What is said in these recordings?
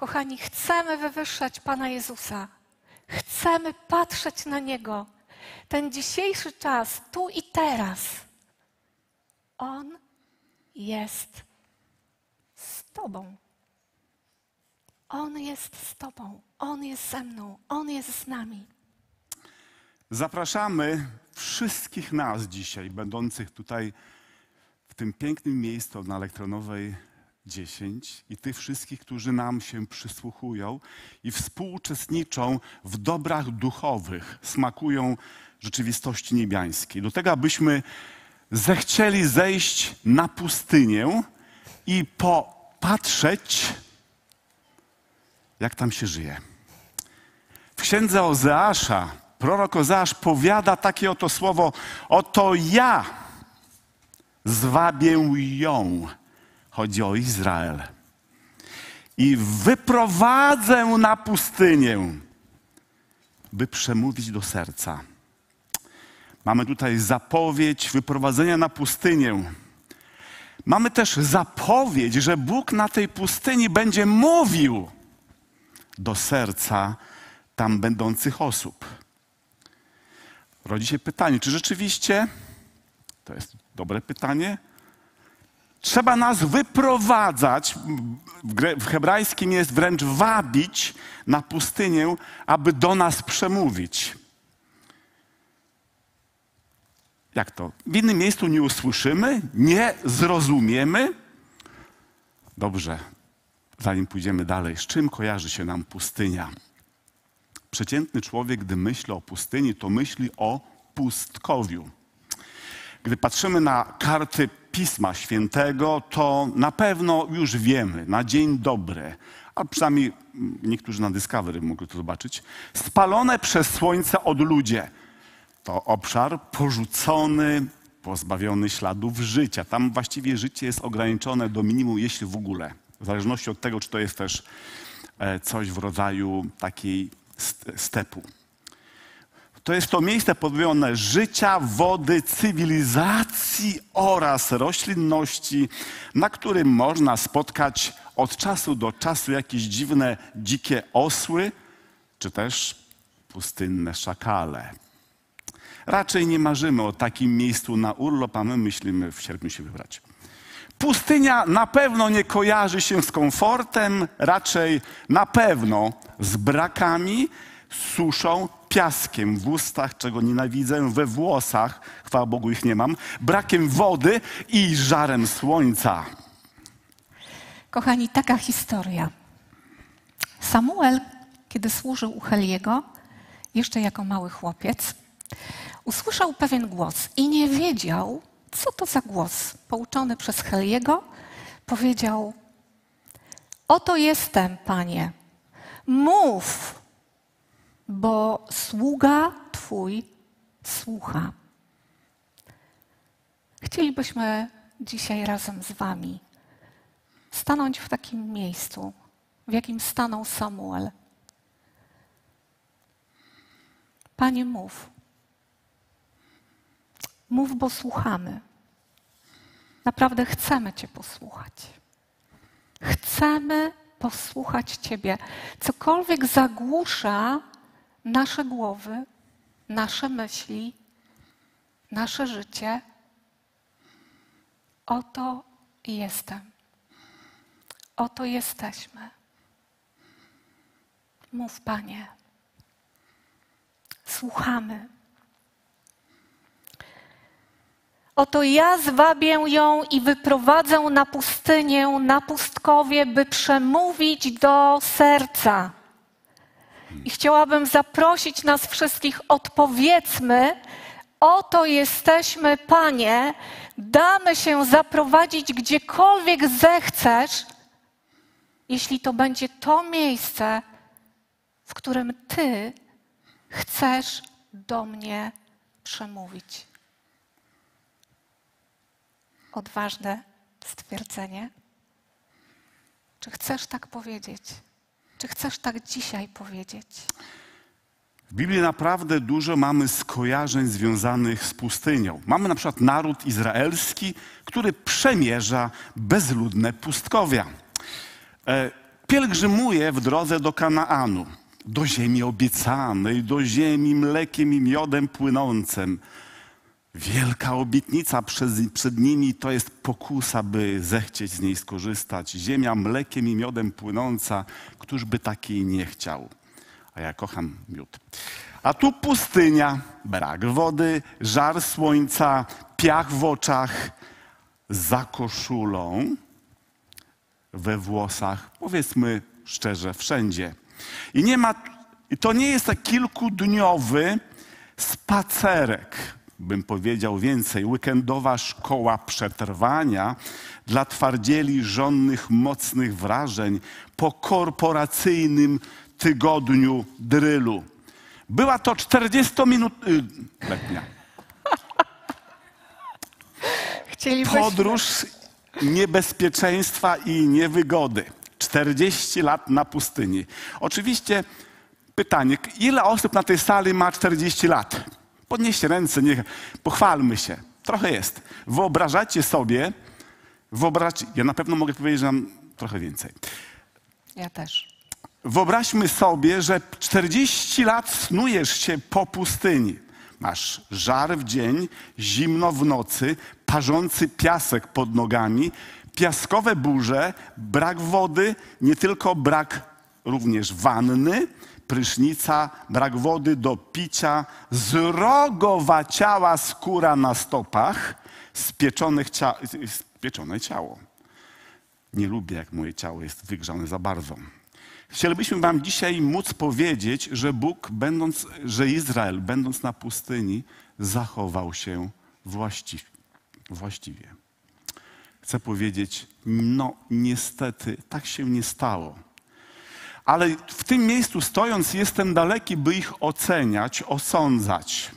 Kochani, chcemy wywyższać Pana Jezusa. Chcemy patrzeć na Niego. Ten dzisiejszy czas, tu i teraz, On jest z Tobą. On jest z Tobą. On jest ze mną. On jest z nami. Zapraszamy wszystkich nas dzisiaj, będących tutaj w tym pięknym miejscu na Elektronowej 10 i tych wszystkich, którzy nam się przysłuchują i współuczestniczą w dobrach duchowych, smakują rzeczywistości niebiańskiej. Do tego, abyśmy zechcieli zejść na pustynię i popatrzeć, jak tam się żyje. W księdze Ozeasza prorok Ozeasz powiada takie oto słowo: Oto ja zwabię ją. Chodzi o Izrael. I wyprowadzę na pustynię, by przemówić do serca. Mamy tutaj zapowiedź wyprowadzenia na pustynię. Mamy też zapowiedź, że Bóg na tej pustyni będzie mówił do serca tam będących osób. Rodzi się pytanie, czy rzeczywiście, to jest dobre pytanie, trzeba nas wyprowadzać, w, hebrajskim jest wręcz wabić na pustynię, aby do nas przemówić. Jak to? W innym miejscu nie usłyszymy, nie zrozumiemy? Dobrze, zanim pójdziemy dalej, z czym kojarzy się nam pustynia? Przeciętny człowiek, gdy myśli o pustyni, to myśli o pustkowiu. Gdy patrzymy na karty Pisma Świętego, to na pewno już wiemy, na dzień dobry, a przynajmniej niektórzy na Discovery mogli to zobaczyć, spalone przez słońce od ludzie. To obszar porzucony, pozbawiony śladów życia. Tam właściwie życie jest ograniczone do minimum, jeśli w ogóle. W zależności od tego, czy to jest też e, coś w rodzaju takiej stepu. To jest to miejsce pozbawione życia, wody, cywilizacji oraz roślinności, na którym można spotkać od czasu do czasu jakieś dziwne, dzikie osły, czy też pustynne szakale. Raczej nie marzymy o takim miejscu na urlop, a my myślimy w sierpniu się wybrać. Pustynia na pewno nie kojarzy się z komfortem, raczej na pewno z brakami, suszą, piaskiem w ustach, czego nienawidzę, we włosach, chwała Bogu ich nie mam, brakiem wody i żarem słońca. Kochani, taka historia. Samuel, kiedy służył u Heliego, jeszcze jako mały chłopiec, usłyszał pewien głos i nie wiedział, co to za głos. Pouczony przez Heliego, powiedział: Oto jestem, panie. Mów, bo sługa Twój słucha. Chcielibyśmy dzisiaj razem z Wami stanąć w takim miejscu, w jakim stanął Samuel. Panie, mów. Mów, bo słuchamy. Naprawdę chcemy Cię posłuchać. Chcemy posłuchać Ciebie. Cokolwiek zagłusza nasze głowy, nasze myśli, nasze życie. Oto jestem. Oto jesteśmy. Mów, Panie. Słuchamy. Oto ja zwabię ją i wyprowadzę na pustynię, na pustkowie, by przemówić do serca. I chciałabym zaprosić nas wszystkich, odpowiedzmy, oto jesteśmy, Panie, damy się zaprowadzić gdziekolwiek zechcesz, jeśli to będzie to miejsce, w którym Ty chcesz do mnie przemówić. Odważne stwierdzenie. Czy chcesz tak powiedzieć? Czy chcesz tak dzisiaj powiedzieć? W Biblii naprawdę dużo mamy skojarzeń związanych z pustynią. Mamy na przykład naród izraelski, który przemierza bezludne pustkowia. E, pielgrzymuje w drodze do Kanaanu, do ziemi obiecanej, do ziemi mlekiem i miodem płynącym. Wielka obietnica przed, przed nimi to jest pokusa, by zechcieć z niej skorzystać. Ziemia mlekiem i miodem płynąca, któż by takiej nie chciał? A ja kocham miód. A tu pustynia, brak wody, żar słońca, piach w oczach, za koszulą, we włosach, powiedzmy szczerze, wszędzie. I nie ma, to nie jest kilkudniowy spacerek, bym powiedział więcej, weekendowa szkoła przetrwania dla twardzieli żonnych mocnych wrażeń po korporacyjnym tygodniu drylu. Była to 40 minut y, letnia. Chcielibyśmy... Podróż niebezpieczeństwa i niewygody. 40 lat na pustyni. Oczywiście pytanie, ile osób na tej sali ma 40 lat? Podnieście ręce, niech pochwalmy się. Trochę jest. Wyobrażacie sobie, wyobraźcie, ja na pewno mogę powiedzieć, że mam trochę więcej. Ja też. Wyobraźmy sobie, że 40 lat snujesz się po pustyni. Masz żar w dzień, zimno w nocy, parzący piasek pod nogami, piaskowe burze, brak wody, nie tylko brak również wanny, prysznica, brak wody do picia, zrogowaciała skóra na stopach, spieczonych cia spieczone ciało. Nie lubię, jak moje ciało jest wygrzane za bardzo. Chcielibyśmy Wam dzisiaj móc powiedzieć, że Bóg, będąc, że Izrael, będąc na pustyni, zachował się właściwie. właściwie. Chcę powiedzieć, no niestety, tak się nie stało. Ale w tym miejscu stojąc, jestem daleki, by ich oceniać, osądzać.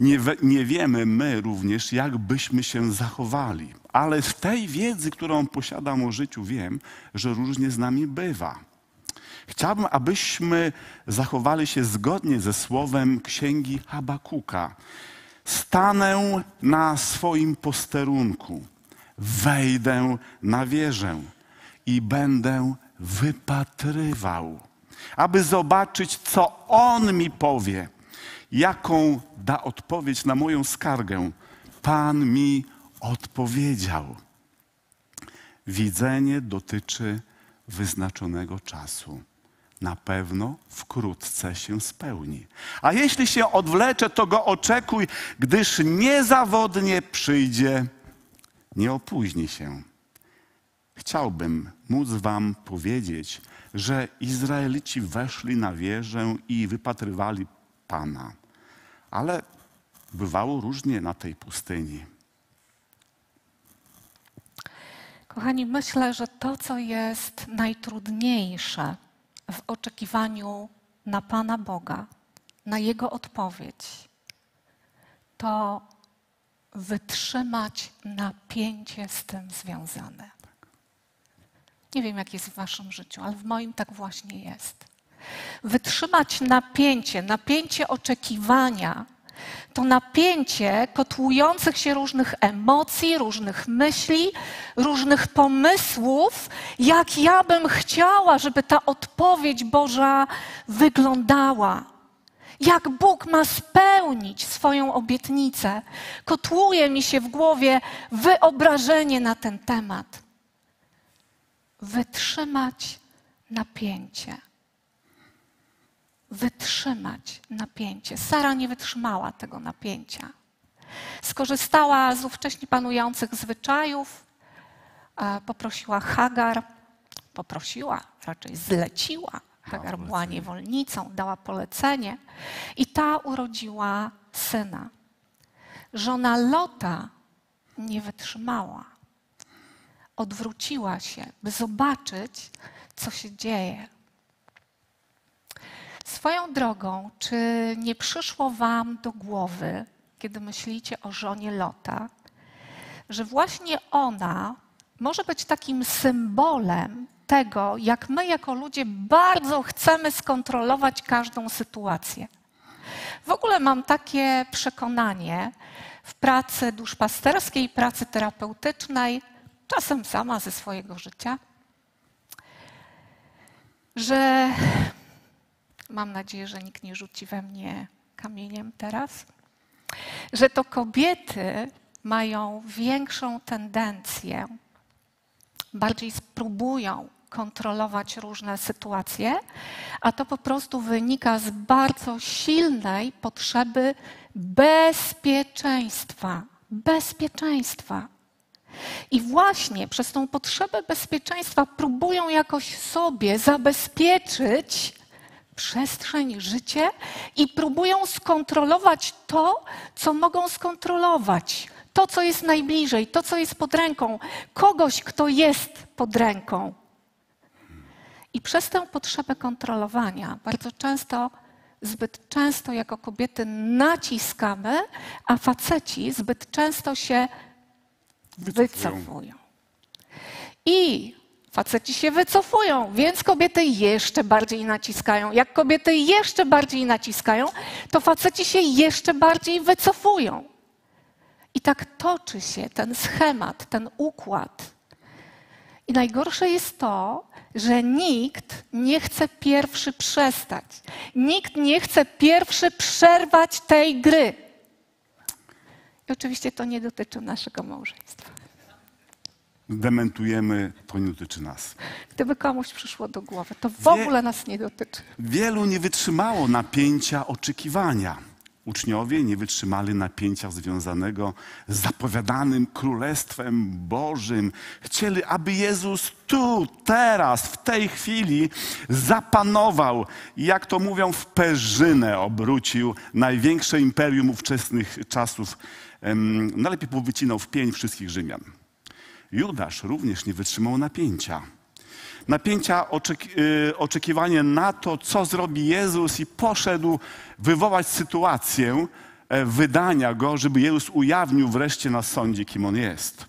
Nie, nie wiemy my również, jak byśmy się zachowali. Ale z tej wiedzy, którą posiadam o życiu, wiem, że różnie z nami bywa. Chciałbym, abyśmy zachowali się zgodnie ze słowem księgi Habakuka. Stanę na swoim posterunku, wejdę na wieżę i będę wypatrywał, aby zobaczyć, co on mi powie, jaką da odpowiedź na moją skargę. Pan mi odpowiedział. Widzenie dotyczy wyznaczonego czasu na pewno wkrótce się spełni. A jeśli się odwlecze, to go oczekuj, gdyż niezawodnie przyjdzie, nie opóźni się. Chciałbym móc Wam powiedzieć, że Izraelici weszli na wieżę i wypatrywali Pana, ale bywało różnie na tej pustyni. Kochani, myślę, że to, co jest najtrudniejsze w oczekiwaniu na Pana Boga, na Jego odpowiedź, to wytrzymać napięcie z tym związane. Nie wiem, jak jest w Waszym życiu, ale w moim tak właśnie jest. Wytrzymać napięcie, napięcie oczekiwania, to napięcie kotłujących się różnych emocji, różnych myśli, różnych pomysłów, jak ja bym chciała, żeby ta odpowiedź Boża wyglądała. Jak Bóg ma spełnić swoją obietnicę, kotłuje mi się w głowie wyobrażenie na ten temat. Wytrzymać napięcie wytrzymać napięcie. Sara nie wytrzymała tego napięcia. Skorzystała z ówcześnie panujących zwyczajów, poprosiła Hagar, poprosiła, raczej zleciła. Hagar była niewolnicą, dała polecenie i ta urodziła syna. Żona Lota nie wytrzymała. Odwróciła się, by zobaczyć, co się dzieje. Swoją drogą, czy nie przyszło Wam do głowy, kiedy myślicie o żonie Lota, że właśnie ona może być takim symbolem tego, jak my jako ludzie bardzo chcemy skontrolować każdą sytuację. W ogóle mam takie przekonanie w pracy duszpasterskiej, pracy terapeutycznej, czasem sama ze swojego życia, że mam nadzieję, że nikt nie rzuci we mnie kamieniem teraz, że to kobiety mają większą tendencję, bardziej spróbują kontrolować różne sytuacje, a to po prostu wynika z bardzo silnej potrzeby bezpieczeństwa. Bezpieczeństwa. I właśnie przez tą potrzebę bezpieczeństwa próbują jakoś sobie zabezpieczyć przestrzeń, życie i próbują skontrolować to, co mogą skontrolować. To, co jest najbliżej, to, co jest pod ręką, kogoś, kto jest pod ręką. I przez tę potrzebę kontrolowania bardzo często, zbyt często jako kobiety naciskamy, a faceci zbyt często się Wycofują. I faceci się wycofują, więc kobiety jeszcze bardziej naciskają. Jak kobiety jeszcze bardziej naciskają, to faceci się jeszcze bardziej wycofują. I tak toczy się ten schemat, ten układ. I najgorsze jest to, że nikt nie chce pierwszy przestać. Nikt nie chce pierwszy przerwać tej gry. I oczywiście to nie dotyczy naszego małżeństwa. Dementujemy, to nie dotyczy nas. Gdyby komuś przyszło do głowy, to w Wie- ogóle nas nie dotyczy. Wielu nie wytrzymało napięcia oczekiwania. Uczniowie nie wytrzymali napięcia związanego z zapowiadanym Królestwem Bożym. Chcieli, aby Jezus tu, teraz, w tej chwili zapanował i jak to mówią, w perzynę obrócił największe imperium ówczesnych czasów. Najlepiej powycinał w pień wszystkich Rzymian. Judasz również nie wytrzymał napięcia. Napięcia, y, oczekiwanie na to, co zrobi Jezus, i poszedł wywołać sytuację e, wydania go, żeby Jezus ujawnił wreszcie na sądzie, kim on jest.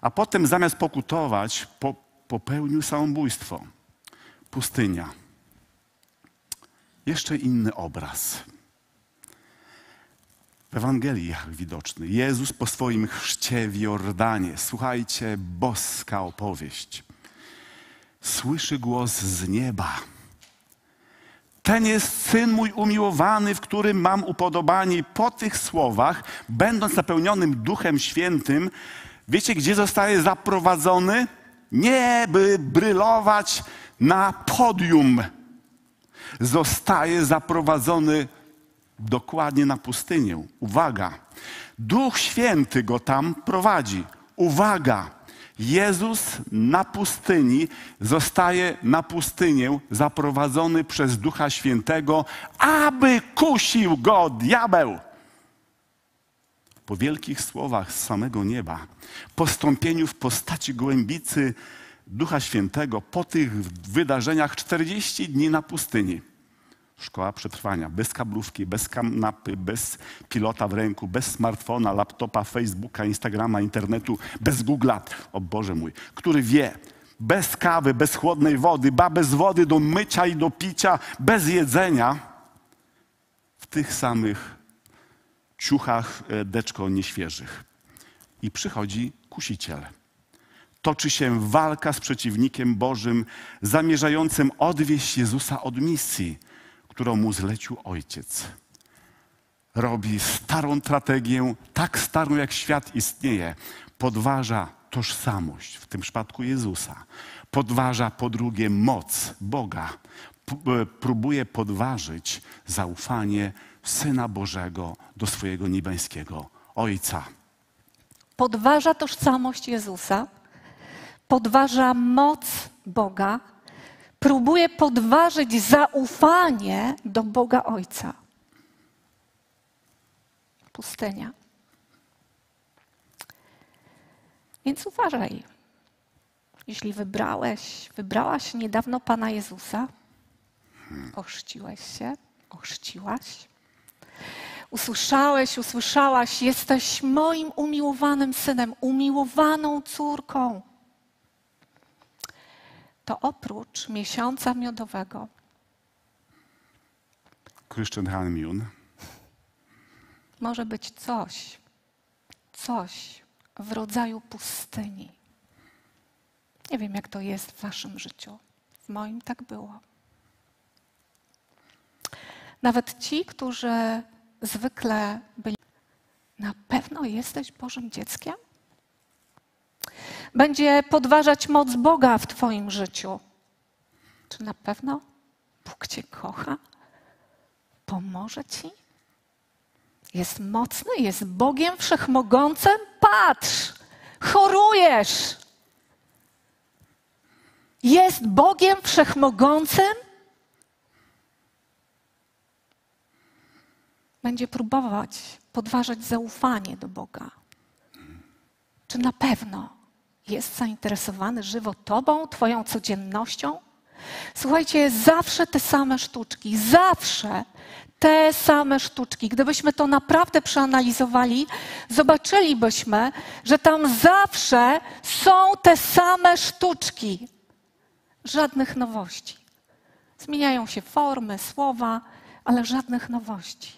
A potem zamiast pokutować, po, popełnił samobójstwo. Pustynia. Jeszcze inny obraz. W Ewangeliach widoczny. Jezus po swoim chrzcie w Jordanie. Słuchajcie, boska opowieść. Słyszy głos z nieba. Ten jest syn mój umiłowany, w którym mam upodobanie. Po tych słowach, będąc napełnionym Duchem Świętym, wiecie, gdzie zostaje zaprowadzony? Nie, by brylować na podium. Zostaje zaprowadzony dokładnie na pustynię. Uwaga, Duch Święty go tam prowadzi. Uwaga, Jezus na pustyni zostaje na pustynię zaprowadzony przez Ducha Świętego, aby kusił go diabeł. Po wielkich słowach z samego nieba, po stąpieniu w postaci gołębicy Ducha Świętego, po tych wydarzeniach 40 dni na pustyni. Szkoła przetrwania, bez kablówki, bez kanapy, bez pilota w ręku, bez smartfona, laptopa, Facebooka, Instagrama, internetu, bez Google'a. O Boże mój, który wie, bez kawy, bez chłodnej wody, ba bez wody do mycia i do picia, bez jedzenia, w tych samych ciuchach e, deczko nieświeżych. I przychodzi kusiciel. Toczy się walka z przeciwnikiem Bożym, zamierzającym odwieść Jezusa od misji, którą mu zlecił Ojciec. Robi starą strategię, tak starą jak świat istnieje. Podważa tożsamość, w tym przypadku Jezusa. Podważa po drugie moc Boga. P- e, Próbuje podważyć zaufanie Syna Bożego do swojego niebiańskiego Ojca. Podważa tożsamość Jezusa, podważa moc Boga, próbuje podważyć zaufanie do Boga Ojca. Pustynia. Więc uważaj. Jeśli wybrałeś, wybrałaś niedawno Pana Jezusa, ochrzciłeś się, ochrzciłaś, usłyszałeś, usłyszałaś, jesteś moim umiłowanym synem, umiłowaną córką, to oprócz miesiąca miodowego Christian Hanmiun może być coś, coś w rodzaju pustyni. Nie wiem, jak to jest w waszym życiu. W moim tak było. Nawet ci, którzy zwykle byli. Na pewno jesteś Bożym dzieckiem? Będzie podważać moc Boga w Twoim życiu. Czy na pewno Bóg Cię kocha? Pomoże Ci? Jest mocny, jest Bogiem wszechmogącym? Patrz, chorujesz. Jest Bogiem wszechmogącym? Będzie próbować podważać zaufanie do Boga. Czy na pewno jest zainteresowany żywo Tobą, Twoją codziennością? Słuchajcie, zawsze te same sztuczki, zawsze te same sztuczki. Gdybyśmy to naprawdę przeanalizowali, zobaczylibyśmy, że tam zawsze są te same sztuczki. Żadnych nowości. Zmieniają się formy, słowa, ale żadnych nowości.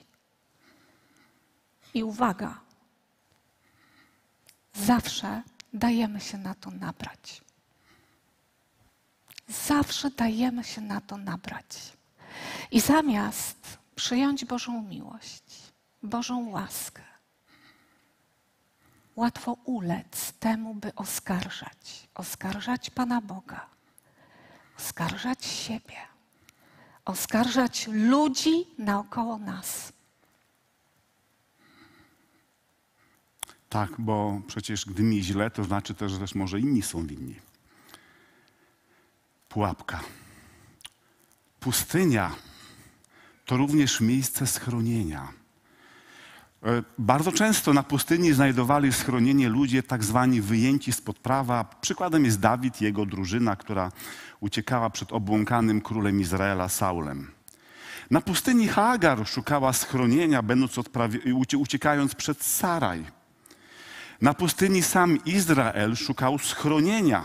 I uwaga, zawsze dajemy się na to nabrać. Zawsze dajemy się na to nabrać. I zamiast przyjąć Bożą miłość, Bożą łaskę, łatwo ulec temu, by oskarżać, oskarżać Pana Boga, oskarżać siebie, oskarżać ludzi naokoło nas. Tak, bo przecież gdy mi źle, to znaczy też, że też może inni są winni. Pułapka. Pustynia to również miejsce schronienia. E, Bardzo często na pustyni znajdowali schronienie ludzie tak zwani wyjęci spod prawa. Przykładem jest Dawid jego drużyna, która uciekała przed obłąkanym królem Izraela Saulem. Na pustyni Hagar szukała schronienia, będąc uciekając przed Saraj. Na pustyni sam Izrael szukał schronienia.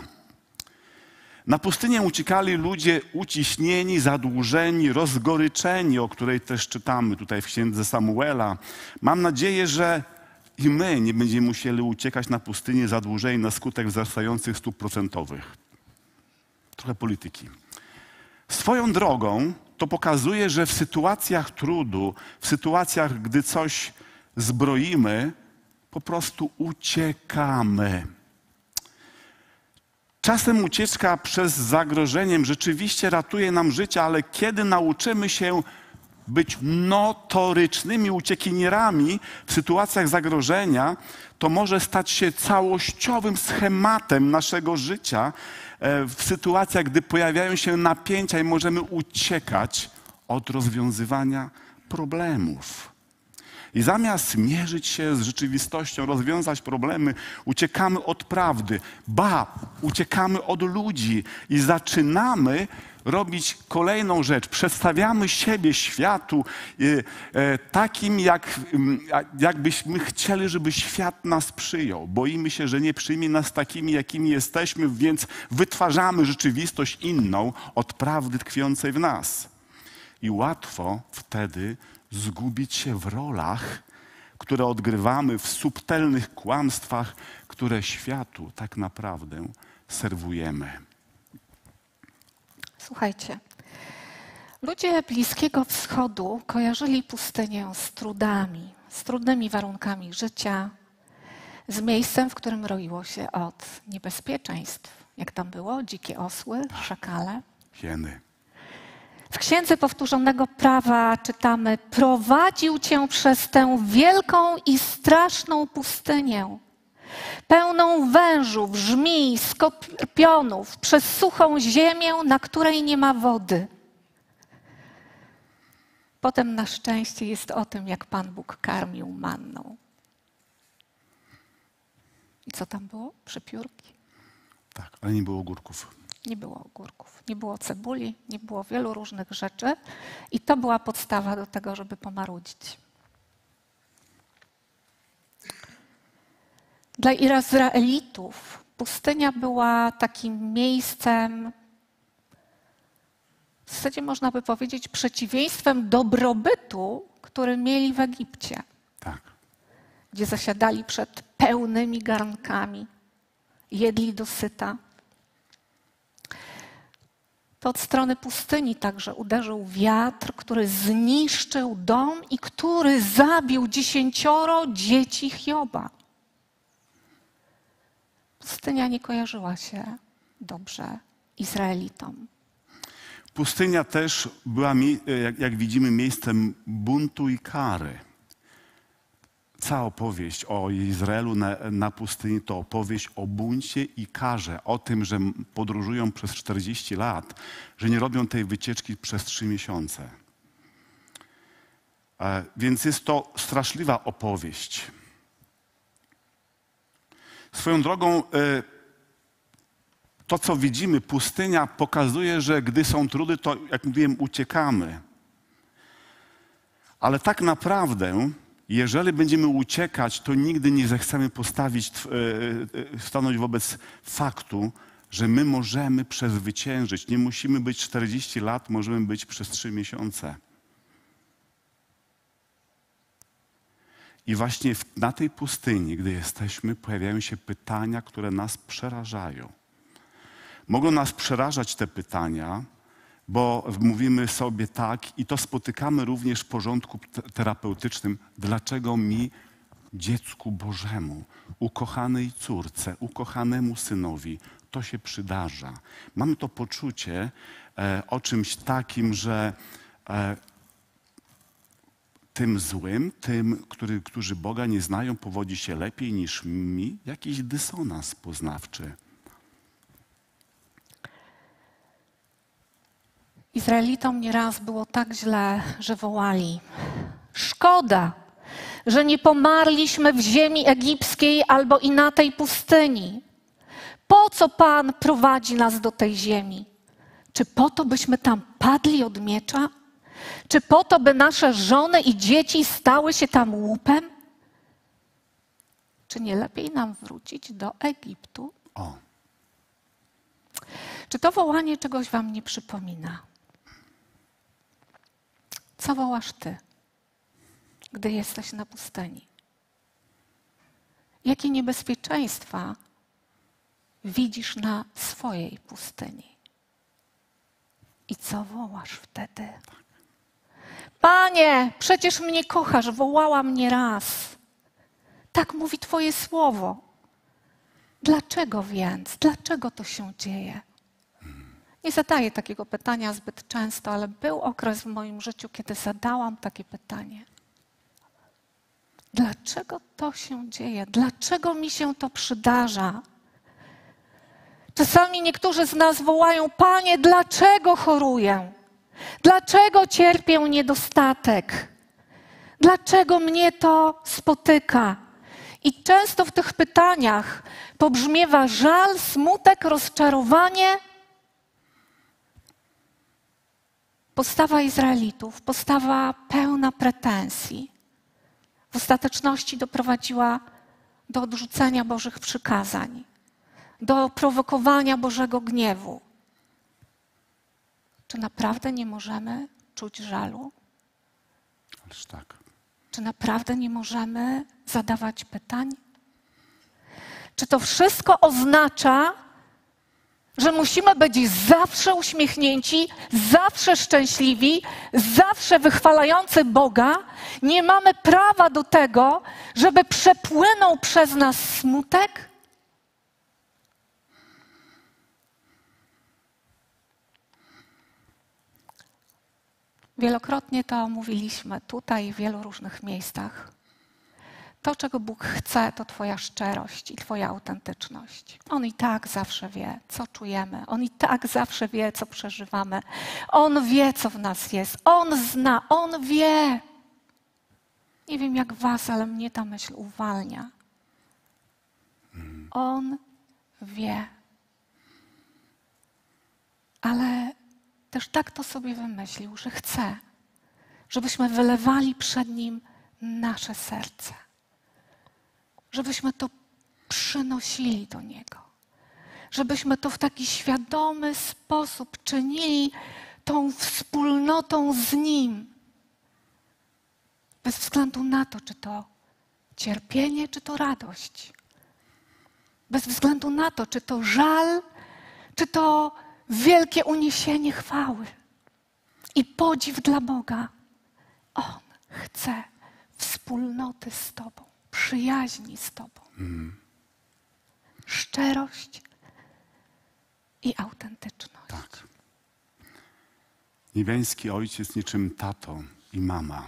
Na pustynię uciekali ludzie uciśnieni, zadłużeni, rozgoryczeni, o której też czytamy tutaj w księdze Samuela. Mam nadzieję, że i my nie będziemy musieli uciekać na pustynię zadłużeni na skutek wzrastających stóp procentowych. Trochę polityki. Swoją drogą to pokazuje, że w sytuacjach trudu, w sytuacjach, gdy coś zbroimy, po prostu uciekamy. Czasem ucieczka przez zagrożeniem rzeczywiście ratuje nam życie, ale kiedy nauczymy się być notorycznymi uciekinierami w sytuacjach zagrożenia, to może stać się całościowym schematem naszego życia e, w sytuacjach, gdy pojawiają się napięcia i możemy uciekać od rozwiązywania problemów. I zamiast mierzyć się z rzeczywistością, rozwiązać problemy, uciekamy od prawdy. Ba, uciekamy od ludzi i zaczynamy robić kolejną rzecz. Przedstawiamy siebie światu e, e, takim, jak, jakbyśmy chcieli, żeby świat nas przyjął. Boimy się, że nie przyjmie nas takimi, jakimi jesteśmy, więc wytwarzamy rzeczywistość inną od prawdy tkwiącej w nas. I łatwo wtedy zgubić się w rolach, które odgrywamy w subtelnych kłamstwach, które światu tak naprawdę serwujemy. Słuchajcie, ludzie Bliskiego Wschodu kojarzyli pustynię z trudami, z trudnymi warunkami życia, z miejscem, w którym roiło się od niebezpieczeństw. Jak tam było? Dzikie osły, szakale. Hieny. W Księdze Powtórzonego Prawa czytamy: Prowadził cię przez tę wielką i straszną pustynię, pełną wężów, żmij, skorpionów, przez suchą ziemię, na której nie ma wody. Potem na szczęście jest o tym, jak Pan Bóg karmił manną. I co tam było? Przepiórki. Tak, ale nie było ogórków. Nie było ogórków, nie było cebuli, nie było wielu różnych rzeczy i to była podstawa do tego, żeby pomarudzić. Dla Izraelitów pustynia była takim miejscem, w zasadzie można by powiedzieć, przeciwieństwem dobrobytu, który mieli w Egipcie, Tak. gdzie zasiadali przed pełnymi garnkami, jedli dosyta. To od strony pustyni także uderzył wiatr, który zniszczył dom i który zabił dziesięcioro dzieci Hioba. Pustynia nie kojarzyła się dobrze Izraelitom. Pustynia też była, jak, jak widzimy, miejscem buntu i kary. Cała opowieść o Izraelu na, na, pustyni to opowieść o buncie i karze, o tym, że podróżują przez 40 lat, że nie robią tej wycieczki przez 3 miesiące. E, więc jest to straszliwa opowieść. Swoją drogą, e, to co widzimy, pustynia pokazuje, że gdy są trudy, to jak mówiłem, uciekamy. Ale tak naprawdę jeżeli będziemy uciekać, to nigdy nie zechcemy postawić, e, e, stanąć wobec faktu, że my możemy przezwyciężyć. Nie musimy być 40 lat, możemy być przez 3 miesiące. I właśnie na tej pustyni, gdy jesteśmy, pojawiają się pytania, które nas przerażają. Mogą nas przerażać te pytania, bo mówimy sobie tak, i to spotykamy również w porządku terapeutycznym, dlaczego mi, dziecku Bożemu, ukochanej córce, ukochanemu synowi, to się przydarza. Mamy to poczucie e, o czymś takim, że e, tym złym, tym, który, którzy Boga nie znają, powodzi się lepiej niż mi, jakiś dysonans poznawczy. Izraelitom nieraz było tak źle, że wołali: Szkoda, że nie pomarliśmy w ziemi egipskiej albo i na tej pustyni. Po co Pan prowadzi nas do tej ziemi? Czy po to, byśmy tam padli od miecza? Czy po to, by nasze żony i dzieci stały się tam łupem? Czy nie lepiej nam wrócić do Egiptu? O. Czy to wołanie czegoś Wam nie przypomina? Co wołasz ty, gdy jesteś na pustyni? Jakie niebezpieczeństwa widzisz na swojej pustyni? I co wołasz wtedy? Panie, przecież mnie kochasz, wołała mnie raz. Tak mówi Twoje słowo. Dlaczego więc? Dlaczego to się dzieje? Nie zadaję takiego pytania zbyt często, ale był okres w moim życiu, kiedy zadałam takie pytanie. Dlaczego to się dzieje? Dlaczego mi się to przydarza? Czasami niektórzy z nas wołają: Panie, dlaczego choruję? Dlaczego cierpię niedostatek? Dlaczego mnie to spotyka? I często w tych pytaniach pobrzmiewa żal, smutek, rozczarowanie Postawa Izraelitów, postawa pełna pretensji, w ostateczności doprowadziła do odrzucenia Bożych przykazań, do prowokowania Bożego gniewu. Czy naprawdę nie możemy czuć żalu? Ależ tak. Czy naprawdę nie możemy zadawać pytań? Czy to wszystko oznacza, że musimy być zawsze uśmiechnięci, zawsze szczęśliwi, zawsze wychwalający Boga. Nie mamy prawa do tego, żeby przepłynął przez nas smutek. Wielokrotnie to mówiliśmy tutaj w wielu różnych miejscach. To, czego Bóg chce, to Twoja szczerość i Twoja autentyczność. On i tak zawsze wie, co czujemy. On i tak zawsze wie, co przeżywamy. On wie, co w nas jest. On zna, on wie. Nie wiem jak Was, ale mnie ta myśl uwalnia. On wie. Ale też tak to sobie wymyślił, że chce, żebyśmy wylewali przed Nim nasze serce żebyśmy to przynosili do Niego. Żebyśmy to w taki świadomy sposób czynili tą wspólnotą z Nim. Bez względu na to, czy to cierpienie, czy to radość. Bez względu na to, czy to żal, czy to wielkie uniesienie chwały i podziw dla Boga. On chce wspólnoty z Tobą, przyjaźni z Tobą. Szczerość i autentyczność. Tak. Niebiański ojciec niczym tato i mama.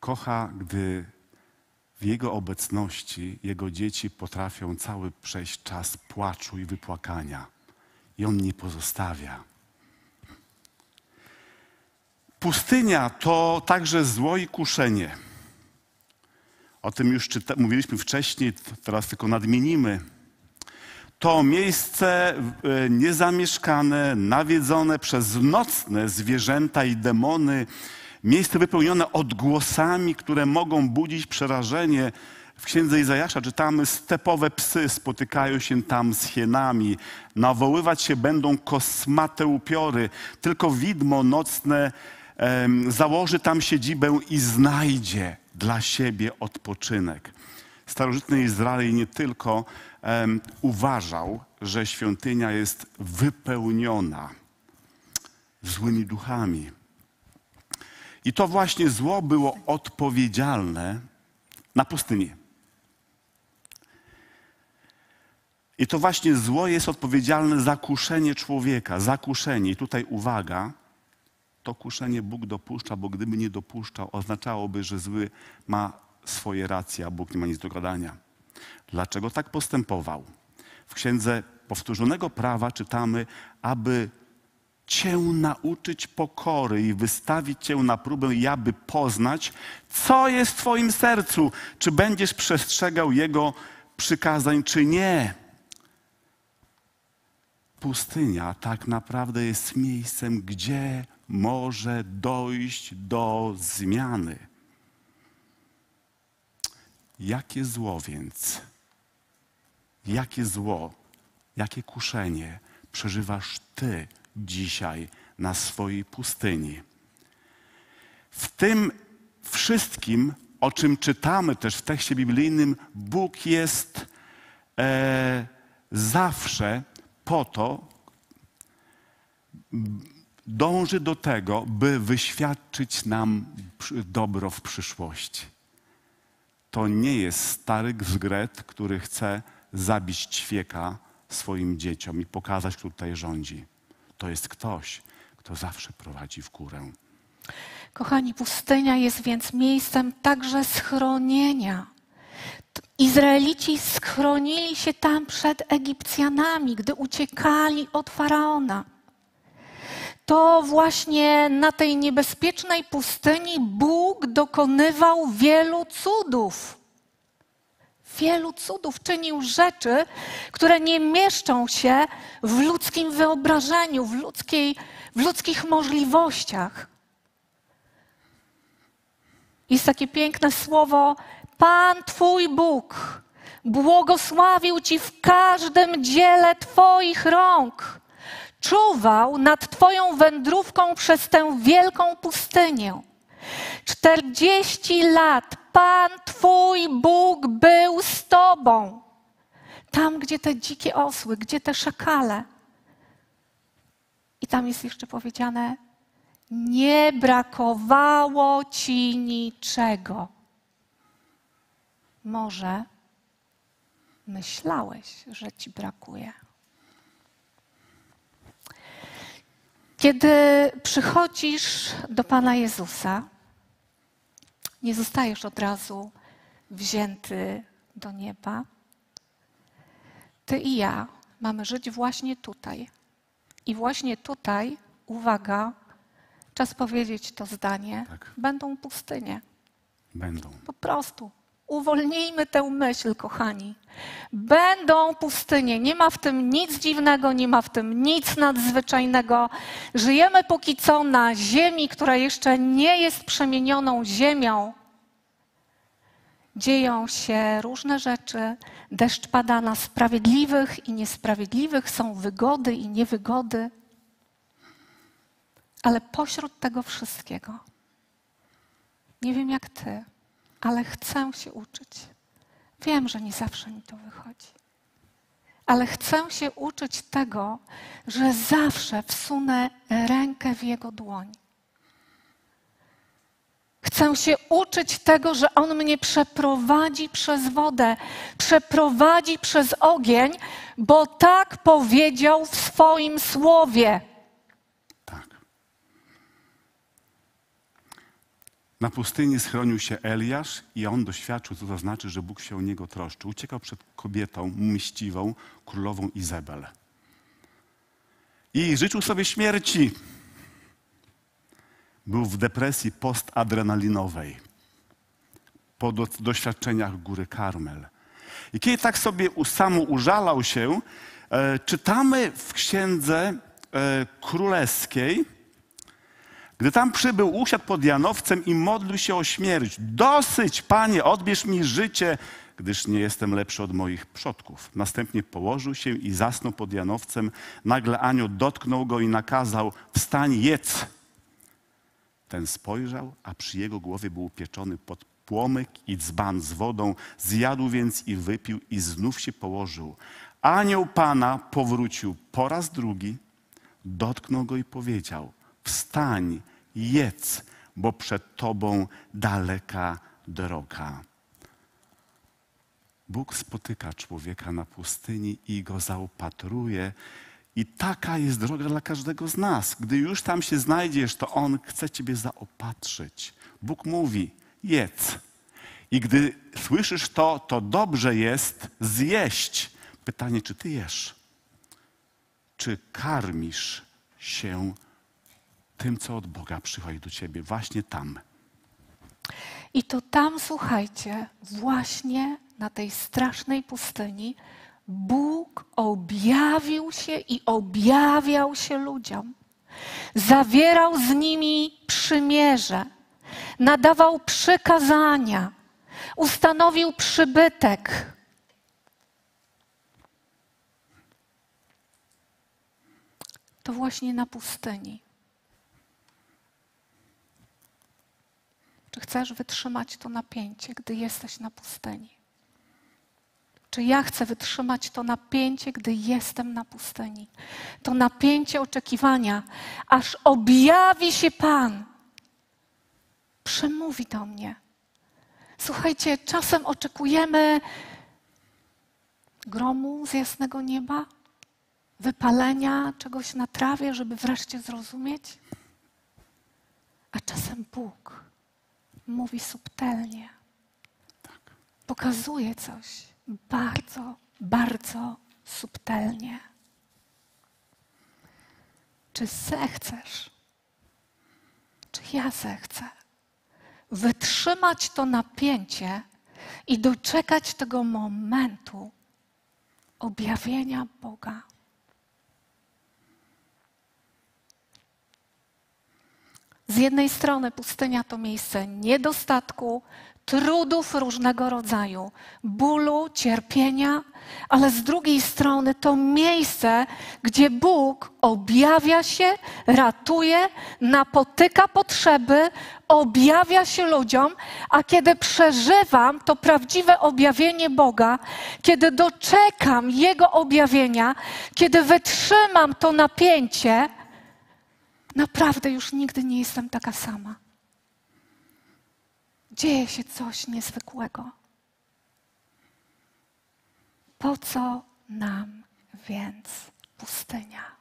Kocha, gdy w jego obecności jego dzieci potrafią cały przejść czas płaczu i wypłakania. I on nie pozostawia. Pustynia to także zło i kuszenie. O tym już czyta, mówiliśmy wcześniej, teraz tylko nadmienimy. To miejsce e, niezamieszkane, nawiedzone przez nocne zwierzęta i demony, miejsce wypełnione odgłosami, które mogą budzić przerażenie. W księdze Izajasza czytamy, stepowe psy spotykają się tam z hienami, nawoływać się będą kosmate upiory, tylko widmo nocne założy tam siedzibę i znajdzie dla siebie odpoczynek. Starożytny Izrael nie tylko em, uważał, że świątynia jest wypełniona złymi duchami. I to właśnie zło było odpowiedzialne na pustynię. I to właśnie zło jest odpowiedzialne za kuszenie człowieka, za kuszenie. I tutaj uwaga, to kuszenie Bóg dopuszcza, bo gdyby nie dopuszczał, oznaczałoby, że zły ma swoje racje, a Bóg nie ma nic do gadania. Dlaczego tak postępował? W księdze powtórzonego prawa czytamy, aby Cię nauczyć pokory i wystawić Cię na próbę, i aby poznać, co jest w Twoim sercu, czy będziesz przestrzegał Jego przykazań, czy nie. Pustynia tak naprawdę jest miejscem, gdzie może dojść do zmiany. Jakie zło więc, jakie zło, jakie kuszenie przeżywasz Ty dzisiaj na swojej pustyni? W tym wszystkim, o czym czytamy też w tekście biblijnym, Bóg jest e, zawsze po to, dąży do tego, by wyświadczyć nam dobro w przyszłości. To nie jest stary zgret, który chce zabić ćwieka swoim dzieciom i pokazać, kto tutaj rządzi. To jest ktoś, kto zawsze prowadzi w górę. Kochani, pustynia jest więc miejscem także schronienia. Izraelici schronili się tam przed Egipcjanami, gdy uciekali od faraona. To właśnie na tej niebezpiecznej pustyni Bóg dokonywał wielu cudów. Wielu cudów czynił rzeczy, które nie mieszczą się w ludzkim wyobrażeniu, w, ludzkiej, w ludzkich możliwościach. Jest takie piękne słowo: Pan Twój Bóg błogosławił Ci w każdym dziele Twoich rąk. Czuwał nad Twoją wędrówką przez tę wielką pustynię. Czterdzieści lat Pan Twój Bóg był z Tobą. Tam, gdzie te dzikie osły, gdzie te szakale. I tam jest jeszcze powiedziane: nie brakowało ci niczego. Może myślałeś, że ci brakuje. Kiedy przychodzisz do Pana Jezusa, nie zostajesz od razu wzięty do nieba. Ty i ja mamy żyć właśnie tutaj. I właśnie tutaj, uwaga, czas powiedzieć to zdanie, Tak. będą pustynie. Będą. Po prostu. Uwolnijmy tę myśl, kochani. Będą pustynie. Nie ma w tym nic dziwnego, nie ma w tym nic nadzwyczajnego. Żyjemy póki co na ziemi, która jeszcze nie jest przemienioną ziemią. Dzieją się różne rzeczy. Deszcz pada na sprawiedliwych i niesprawiedliwych, są wygody i niewygody. Ale pośród tego wszystkiego, nie wiem jak ty, ale chcę się uczyć. Wiem, że nie zawsze mi to wychodzi, ale chcę się uczyć tego, że zawsze wsunę rękę w Jego dłoń. Chcę się uczyć tego, że On mnie przeprowadzi przez wodę, przeprowadzi przez ogień, bo tak powiedział w swoim słowie. Na pustyni schronił się Eliasz i on doświadczył, co to znaczy, że Bóg się o niego troszczył. Uciekał przed kobietą mściwą, królową Izabel. I życzył sobie śmierci. Był w depresji postadrenalinowej po do, doświadczeniach góry Karmel. I kiedy tak sobie samo użalał się, e, czytamy w księdze e, królewskiej, gdy tam przybył, usiadł pod Janowcem i modlił się o śmierć. Dosyć, panie, odbierz mi życie, gdyż nie jestem lepszy od moich przodków. Następnie położył się i zasnął pod Janowcem. Nagle anioł dotknął go i nakazał, wstań, jedz. Ten spojrzał, a przy jego głowie był upieczony pod płomyk i dzban z wodą. Zjadł więc i wypił i znów się położył. Anioł Pana powrócił po raz drugi, dotknął go i powiedział, wstań, jedz, bo przed tobą daleka droga. Bóg spotyka człowieka na pustyni i go zaopatruje. I taka jest droga dla każdego z nas. Gdy już tam się znajdziesz, to On chce Ciebie zaopatrzyć. Bóg mówi: jedz. I gdy słyszysz to, to dobrze jest zjeść. Pytanie, czy Ty jesz? Czy karmisz się tym, co od Boga przychodzi do Ciebie? Właśnie tam. I to tam, słuchajcie, właśnie na tej strasznej pustyni, Bóg objawił się i objawiał się ludziom. Zawierał z nimi przymierze, nadawał przykazania, ustanowił przybytek. To właśnie na pustyni. Czy chcesz wytrzymać to napięcie, gdy jesteś na pustyni? Czy ja chcę wytrzymać to napięcie, gdy jestem na pustyni? To napięcie oczekiwania, aż objawi się Pan. Przemówi do mnie. Słuchajcie, czasem oczekujemy gromu z jasnego nieba, wypalenia czegoś na trawie, żeby wreszcie zrozumieć. A czasem Bóg mówi subtelnie, pokazuje coś bardzo, bardzo subtelnie. Czy zechcesz, czy ja zechcę wytrzymać to napięcie i doczekać tego momentu objawienia Boga? Z jednej strony pustynia to miejsce niedostatku, trudów różnego rodzaju, bólu, cierpienia, ale z drugiej strony to miejsce, gdzie Bóg objawia się, ratuje, napotyka potrzeby, objawia się ludziom, a kiedy przeżywam to prawdziwe objawienie Boga, kiedy doczekam Jego objawienia, kiedy wytrzymam to napięcie, naprawdę już nigdy nie jestem taka sama dzieje się coś niezwykłego. Po co nam więc pustynia?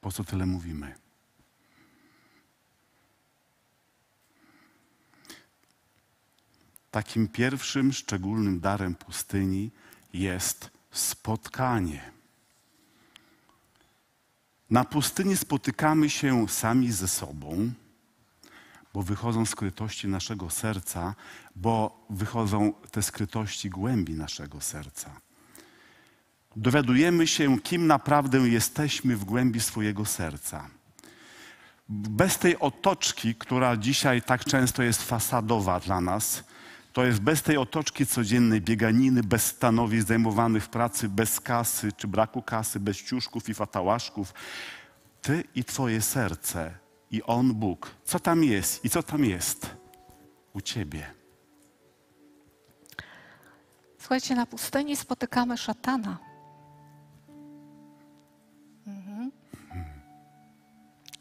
Po co tyle mówimy? Takim pierwszym szczególnym darem pustyni jest spotkanie. Na pustyni spotykamy się sami ze sobą bo wychodzą skrytości naszego serca, bo wychodzą te skrytości głębi naszego serca. Dowiadujemy się, kim naprawdę jesteśmy w głębi swojego serca. Bez tej otoczki, która dzisiaj tak często jest fasadowa dla nas, to jest bez tej otoczki codziennej bieganiny, bez stanowisk zajmowanych w pracy, bez kasy czy braku kasy, bez ciuszków i fatałaszków. Ty i Twoje serce i On, Bóg. Co tam jest i co tam jest u Ciebie? Słuchajcie, na pustyni spotykamy szatana.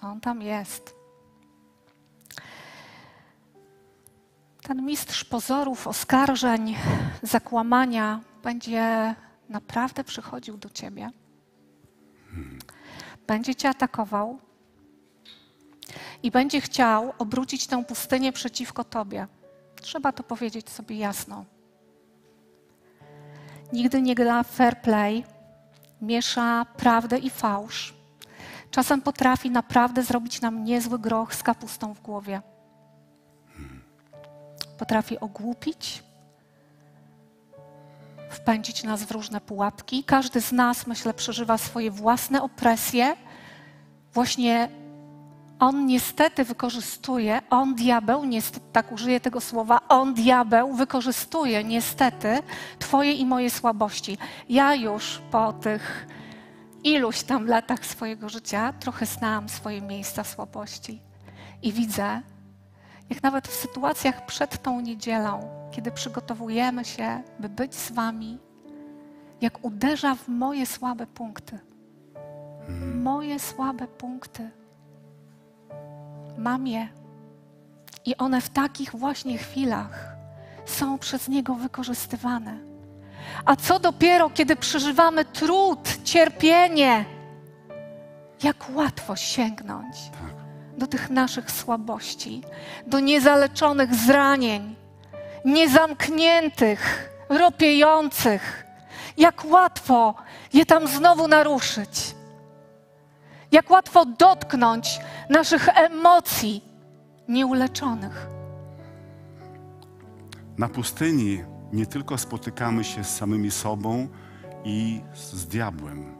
On tam jest. Ten mistrz pozorów, oskarżeń, zakłamania będzie naprawdę przychodził do ciebie. Będzie cię atakował i będzie chciał obrócić tę pustynię przeciwko tobie. Trzeba to powiedzieć sobie jasno. Nigdy nie gra fair play, miesza prawdę i fałsz. Czasem potrafi naprawdę zrobić nam niezły groch z kapustą w głowie. Potrafi ogłupić, wpędzić nas w różne pułapki. Każdy z nas, myślę, przeżywa swoje własne opresje. Właśnie on niestety wykorzystuje, on diabeł, niestety, tak użyję tego słowa, on diabeł wykorzystuje niestety Twoje i moje słabości. Ja już po tych iluś tam latach swojego życia trochę znałam swoje miejsca słabości i widzę, jak nawet w sytuacjach przed tą niedzielą, kiedy przygotowujemy się, by być z Wami, jak uderza w moje słabe punkty. Moje słabe punkty. Mam je. I one w takich właśnie chwilach są przez Niego wykorzystywane. A co dopiero, kiedy przeżywamy trud, cierpienie, jak łatwo sięgnąć do tych naszych słabości, do niezaleczonych zranień, niezamkniętych, ropiejących. Jak łatwo je tam znowu naruszyć. Jak łatwo dotknąć naszych emocji nieuleczonych. Na pustyni nie tylko spotykamy się z samymi sobą i z diabłem.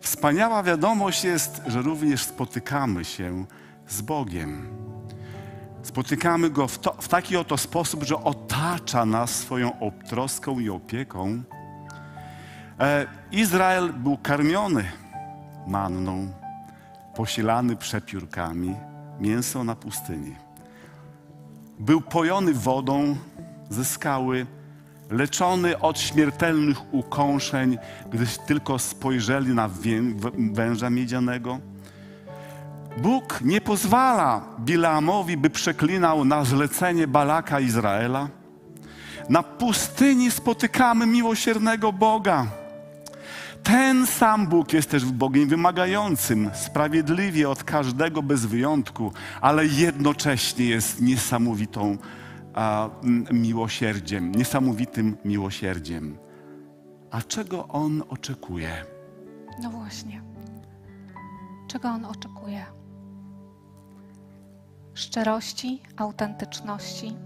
Wspaniała wiadomość jest, że również spotykamy się z Bogiem. Spotykamy Go w, to, w taki oto sposób, że otacza nas swoją troską i opieką. E, Izrael był karmiony manną, posilany przepiórkami, mięso na pustyni. Był pojony wodą ze skały, leczony od śmiertelnych ukąszeń, gdy tylko spojrzeli na węża miedzianego. Bóg nie pozwala Bileamowi, by przeklinał na zlecenie Balaka Izraela. Na pustyni spotykamy miłosiernego Boga. Ten sam Bóg jest też Bogiem wymagającym, sprawiedliwie od każdego bez wyjątku, ale jednocześnie jest niesamowitą a, miłosierdziem, niesamowitym miłosierdziem. A czego On oczekuje? No właśnie. Czego On oczekuje? Szczerości, autentyczności,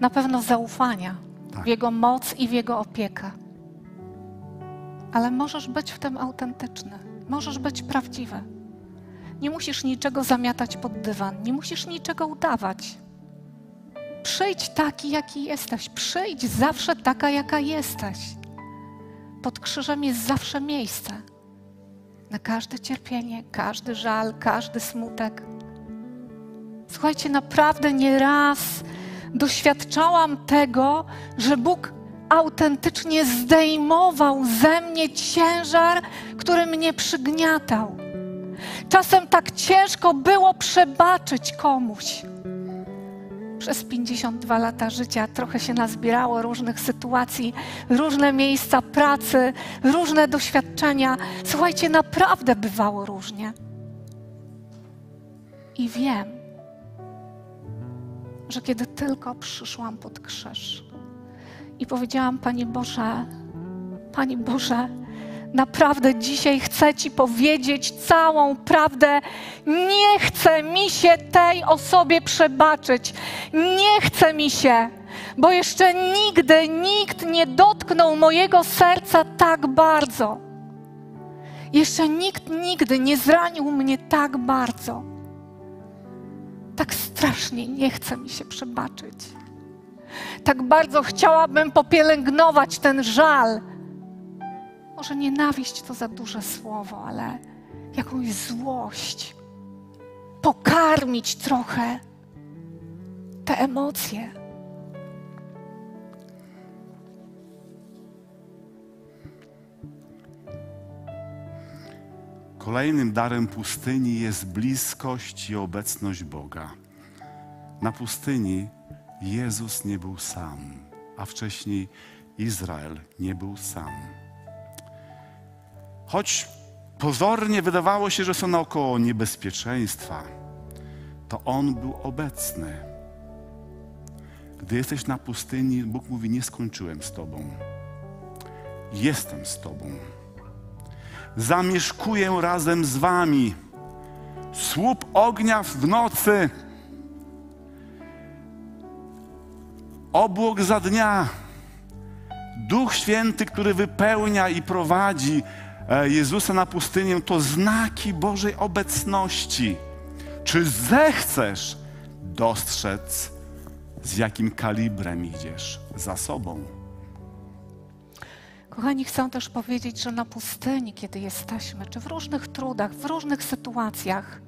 na pewno zaufania tak. w Jego moc i w Jego opiekę. Ale możesz być w tym autentyczny, możesz być prawdziwy. Nie musisz niczego zamiatać pod dywan, nie musisz niczego udawać. Przyjdź taki, jaki jesteś. Przyjdź zawsze taka, jaka jesteś. Pod krzyżem jest zawsze miejsce na każde cierpienie, każdy żal, każdy smutek. Słuchajcie, naprawdę nieraz doświadczałam tego, że Bóg autentycznie zdejmował ze mnie ciężar, który mnie przygniatał. Czasem tak ciężko było przebaczyć komuś przez 52 lata życia trochę się nazbierało różnych sytuacji, różne miejsca pracy, różne doświadczenia. Słuchajcie, naprawdę bywało różnie. I wiem, że kiedy tylko przyszłam pod krzyż i powiedziałam, Panie Boże, Panie Boże, naprawdę dzisiaj chcę Ci powiedzieć całą prawdę. Nie chce mi się tej osobie przebaczyć. Nie chce mi się, bo jeszcze nigdy nikt nie dotknął mojego serca tak bardzo. Jeszcze nikt nigdy nie zranił mnie tak bardzo. Tak strasznie nie chce mi się przebaczyć. Tak bardzo chciałabym popielęgnować ten żal może nienawiść to za duże słowo, ale jakąś złość. Pokarmić trochę te emocje. Kolejnym darem pustyni jest bliskość i obecność Boga. Na pustyni Jezus nie był sam, a wcześniej Izrael nie był sam. Choć pozornie wydawało się, że są naokoło niebezpieczeństwa, to On był obecny. Gdy jesteś na pustyni, Bóg mówi: Nie skończyłem z Tobą. Jestem z Tobą. Zamieszkuję razem z Wami. Słup ognia w nocy, obłok za dnia. Duch Święty, który wypełnia i prowadzi e, Jezusa na pustynię, to znaki Bożej obecności. Czy zechcesz dostrzec, z jakim kalibrem idziesz za sobą? Kochani, chcę też powiedzieć, że na pustyni, kiedy jesteśmy, czy w różnych trudach, w różnych sytuacjach,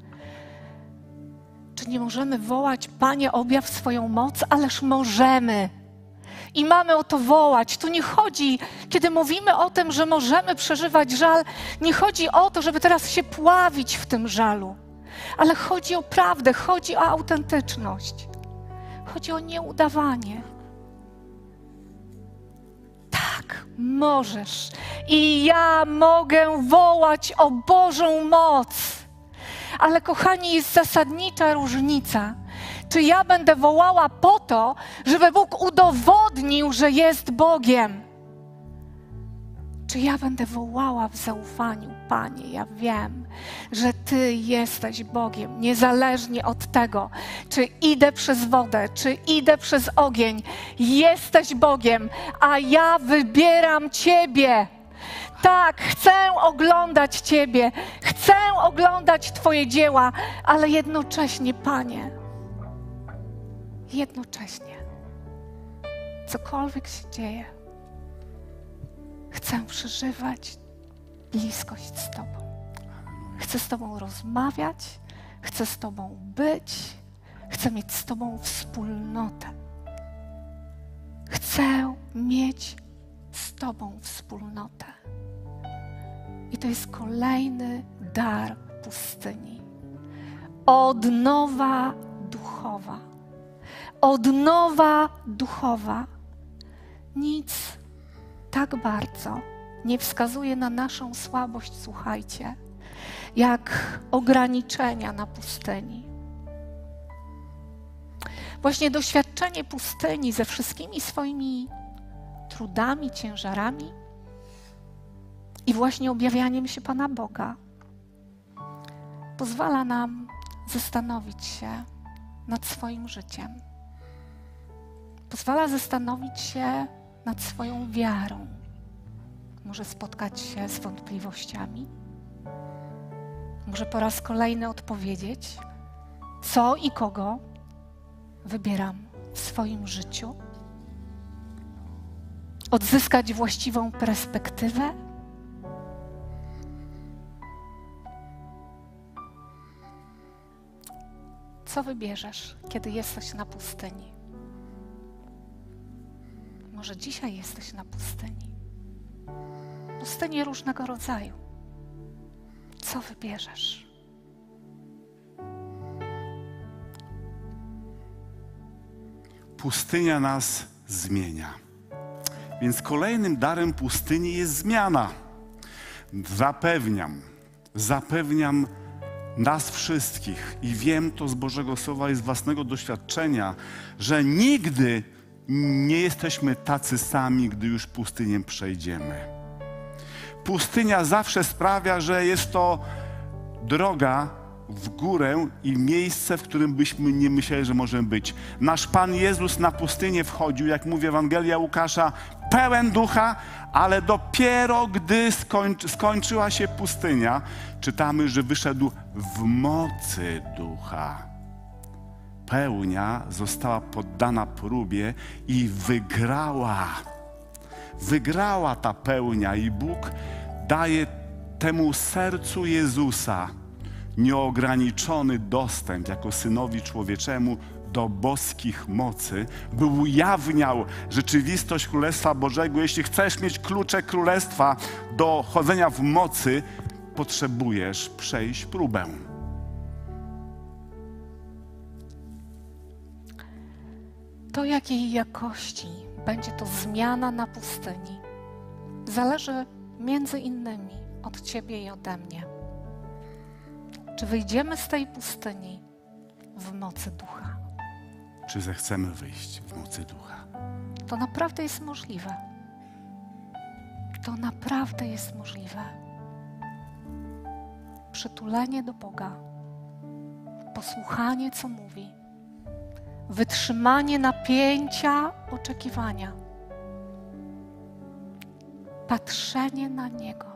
czy nie możemy wołać, Panie, objaw swoją moc? Ależ możemy. I mamy o to wołać. Tu nie chodzi, kiedy mówimy o tym, że możemy przeżywać żal, nie chodzi o to, żeby teraz się pławić w tym żalu, ale chodzi o prawdę, chodzi o autentyczność, chodzi o nieudawanie. Tak, możesz. I ja mogę wołać o Bożą moc. Ale kochani, jest zasadnicza różnica. Czy ja będę wołała po to, żeby Bóg udowodnił, że jest Bogiem? Czy ja będę wołała w zaufaniu, Panie, ja wiem, że Ty jesteś Bogiem, niezależnie od tego, czy idę przez wodę, czy idę przez ogień, jesteś Bogiem, a ja wybieram Ciebie. Tak, chcę oglądać Ciebie, chcę oglądać Twoje dzieła, ale jednocześnie, Panie, jednocześnie, cokolwiek się dzieje, chcę przeżywać bliskość z Tobą. Chcę z Tobą rozmawiać, chcę z Tobą być, chcę mieć z Tobą wspólnotę. Chcę mieć z Tobą wspólnotę. I to jest kolejny dar pustyni. Odnowa duchowa. Odnowa duchowa. Nic tak bardzo nie wskazuje na naszą słabość, słuchajcie, jak ograniczenia na pustyni. Właśnie doświadczenie pustyni ze wszystkimi swoimi trudami, ciężarami i właśnie objawianiem się Pana Boga pozwala nam zastanowić się nad swoim życiem. Pozwala zastanowić się nad swoją wiarą. Może spotkać się z wątpliwościami. Może po raz kolejny odpowiedzieć, co i kogo wybieram w swoim życiu. Odzyskać właściwą perspektywę. Co wybierzesz, kiedy jesteś na pustyni? Może dzisiaj jesteś na pustyni. Pustyni różnego rodzaju. Co wybierzesz? Pustynia nas zmienia. Więc kolejnym darem pustyni jest zmiana. Zapewniam, zapewniam nas wszystkich i wiem to z Bożego Słowa i z własnego doświadczenia, że nigdy nie jesteśmy tacy sami, gdy już pustynię przejdziemy. Pustynia zawsze sprawia, że jest to droga w górę i miejsce, w którym byśmy nie myśleli, że możemy być. Nasz Pan Jezus na pustynię wchodził, jak mówi Ewangelia Łukasza, pełen ducha, ale dopiero gdy skończy, skończyła się pustynia, czytamy, że wyszedł w mocy ducha pełnia została poddana próbie i wygrała. Wygrała ta pełnia i Bóg daje temu sercu Jezusa nieograniczony dostęp jako synowi człowieczemu do boskich mocy, by ujawniał rzeczywistość Królestwa Bożego. Jeśli chcesz mieć klucze Królestwa do chodzenia w mocy, potrzebujesz przejść próbę. To, jakiej jakości będzie to zmiana na pustyni, zależy między innymi od Ciebie i ode mnie. Czy wyjdziemy z tej pustyni w mocy ducha? Czy zechcemy wyjść w mocy ducha? To naprawdę jest możliwe. To naprawdę jest możliwe. Przytulenie do Boga, posłuchanie, co mówi, wytrzymanie napięcia oczekiwania, patrzenie na Niego,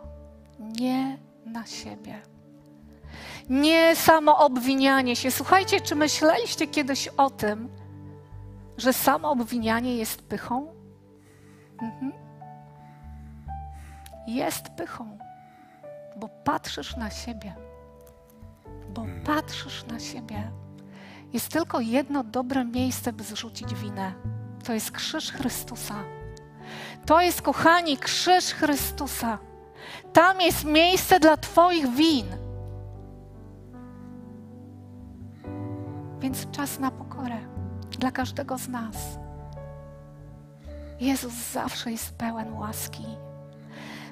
nie na siebie. Nie samo obwinianie się. Słuchajcie, czy myśleliście kiedyś o tym, że samo obwinianie jest pychą? Mhm. Jest pychą, bo patrzysz na siebie. Bo patrzysz na siebie. Jest tylko jedno dobre miejsce, by zrzucić winę. To jest krzyż Chrystusa. To jest, kochani, krzyż Chrystusa. Tam jest miejsce dla Twoich win. Więc czas na pokorę dla każdego z nas. Jezus zawsze jest pełen łaski.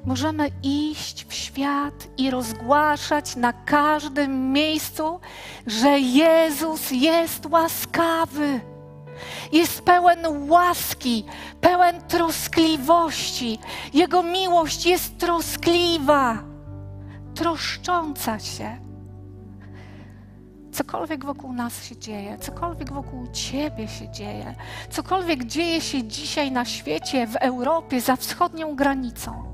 Możemy iść w świat i rozgłaszać na każdym miejscu, że Jezus jest łaskawy. Jest pełen łaski, pełen troskliwości. Jego miłość jest troskliwa, troszcząca się cokolwiek wokół nas się dzieje, cokolwiek wokół Ciebie się dzieje, cokolwiek dzieje się dzisiaj na świecie, w Europie, za wschodnią granicą.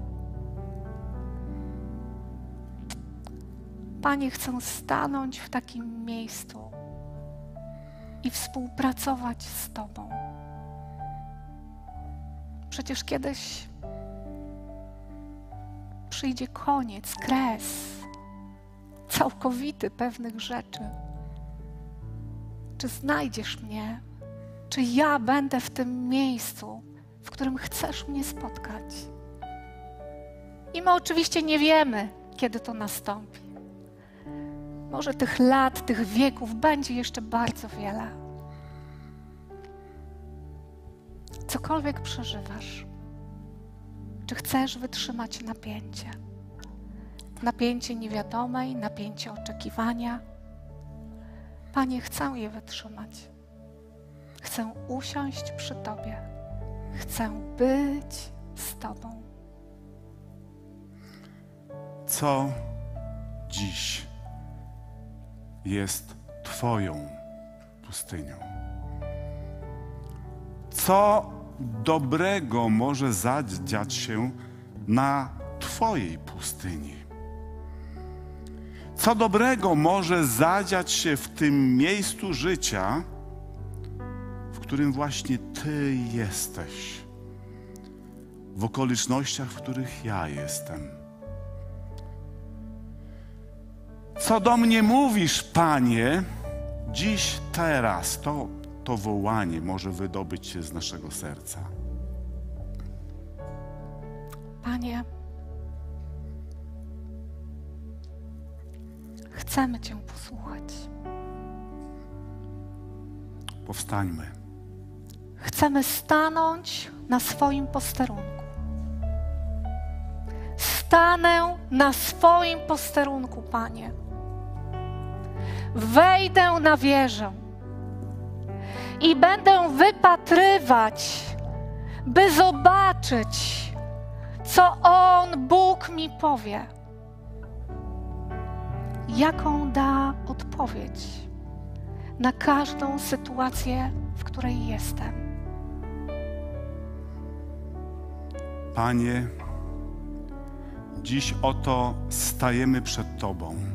Panie, chcę stanąć w takim miejscu i współpracować z Tobą. Przecież kiedyś przyjdzie koniec, kres całkowity pewnych rzeczy. Czy znajdziesz mnie? Czy ja będę w tym miejscu, w którym chcesz mnie spotkać? I my oczywiście nie wiemy, kiedy to nastąpi. Może tych lat, tych wieków będzie jeszcze bardzo wiele. Cokolwiek przeżywasz, czy chcesz wytrzymać napięcie? Napięcie niewiadomej, napięcie oczekiwania Panie, chcę je wytrzymać. Chcę usiąść przy Tobie. Chcę być z Tobą. Co dziś jest Twoją pustynią? Co dobrego może zadziać się na Twojej pustyni? Co dobrego może zadziać się w tym miejscu życia, w którym właśnie Ty jesteś, w okolicznościach, w których ja jestem? Co do mnie mówisz, Panie, dziś, teraz, to, to wołanie może wydobyć się z naszego serca. Panie, Chcemy Cię posłuchać. Powstańmy. Chcemy stanąć na swoim posterunku. Stanę na swoim posterunku, Panie. Wejdę na wieżę i będę wypatrywać, by zobaczyć, co On, Bóg, mi powie jaką da odpowiedź na każdą sytuację, w której jestem. Panie, dziś oto stajemy przed Tobą.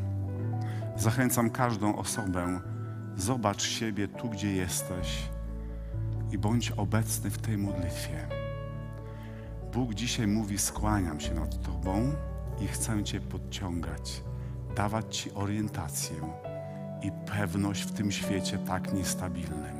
Zachęcam każdą osobę, zobacz siebie tu, gdzie jesteś i bądź obecny w tej modlitwie. Bóg dzisiaj mówi: Skłaniam się nad Tobą i chcę Cię podciągać dawać Ci orientację i pewność w tym świecie tak niestabilnym.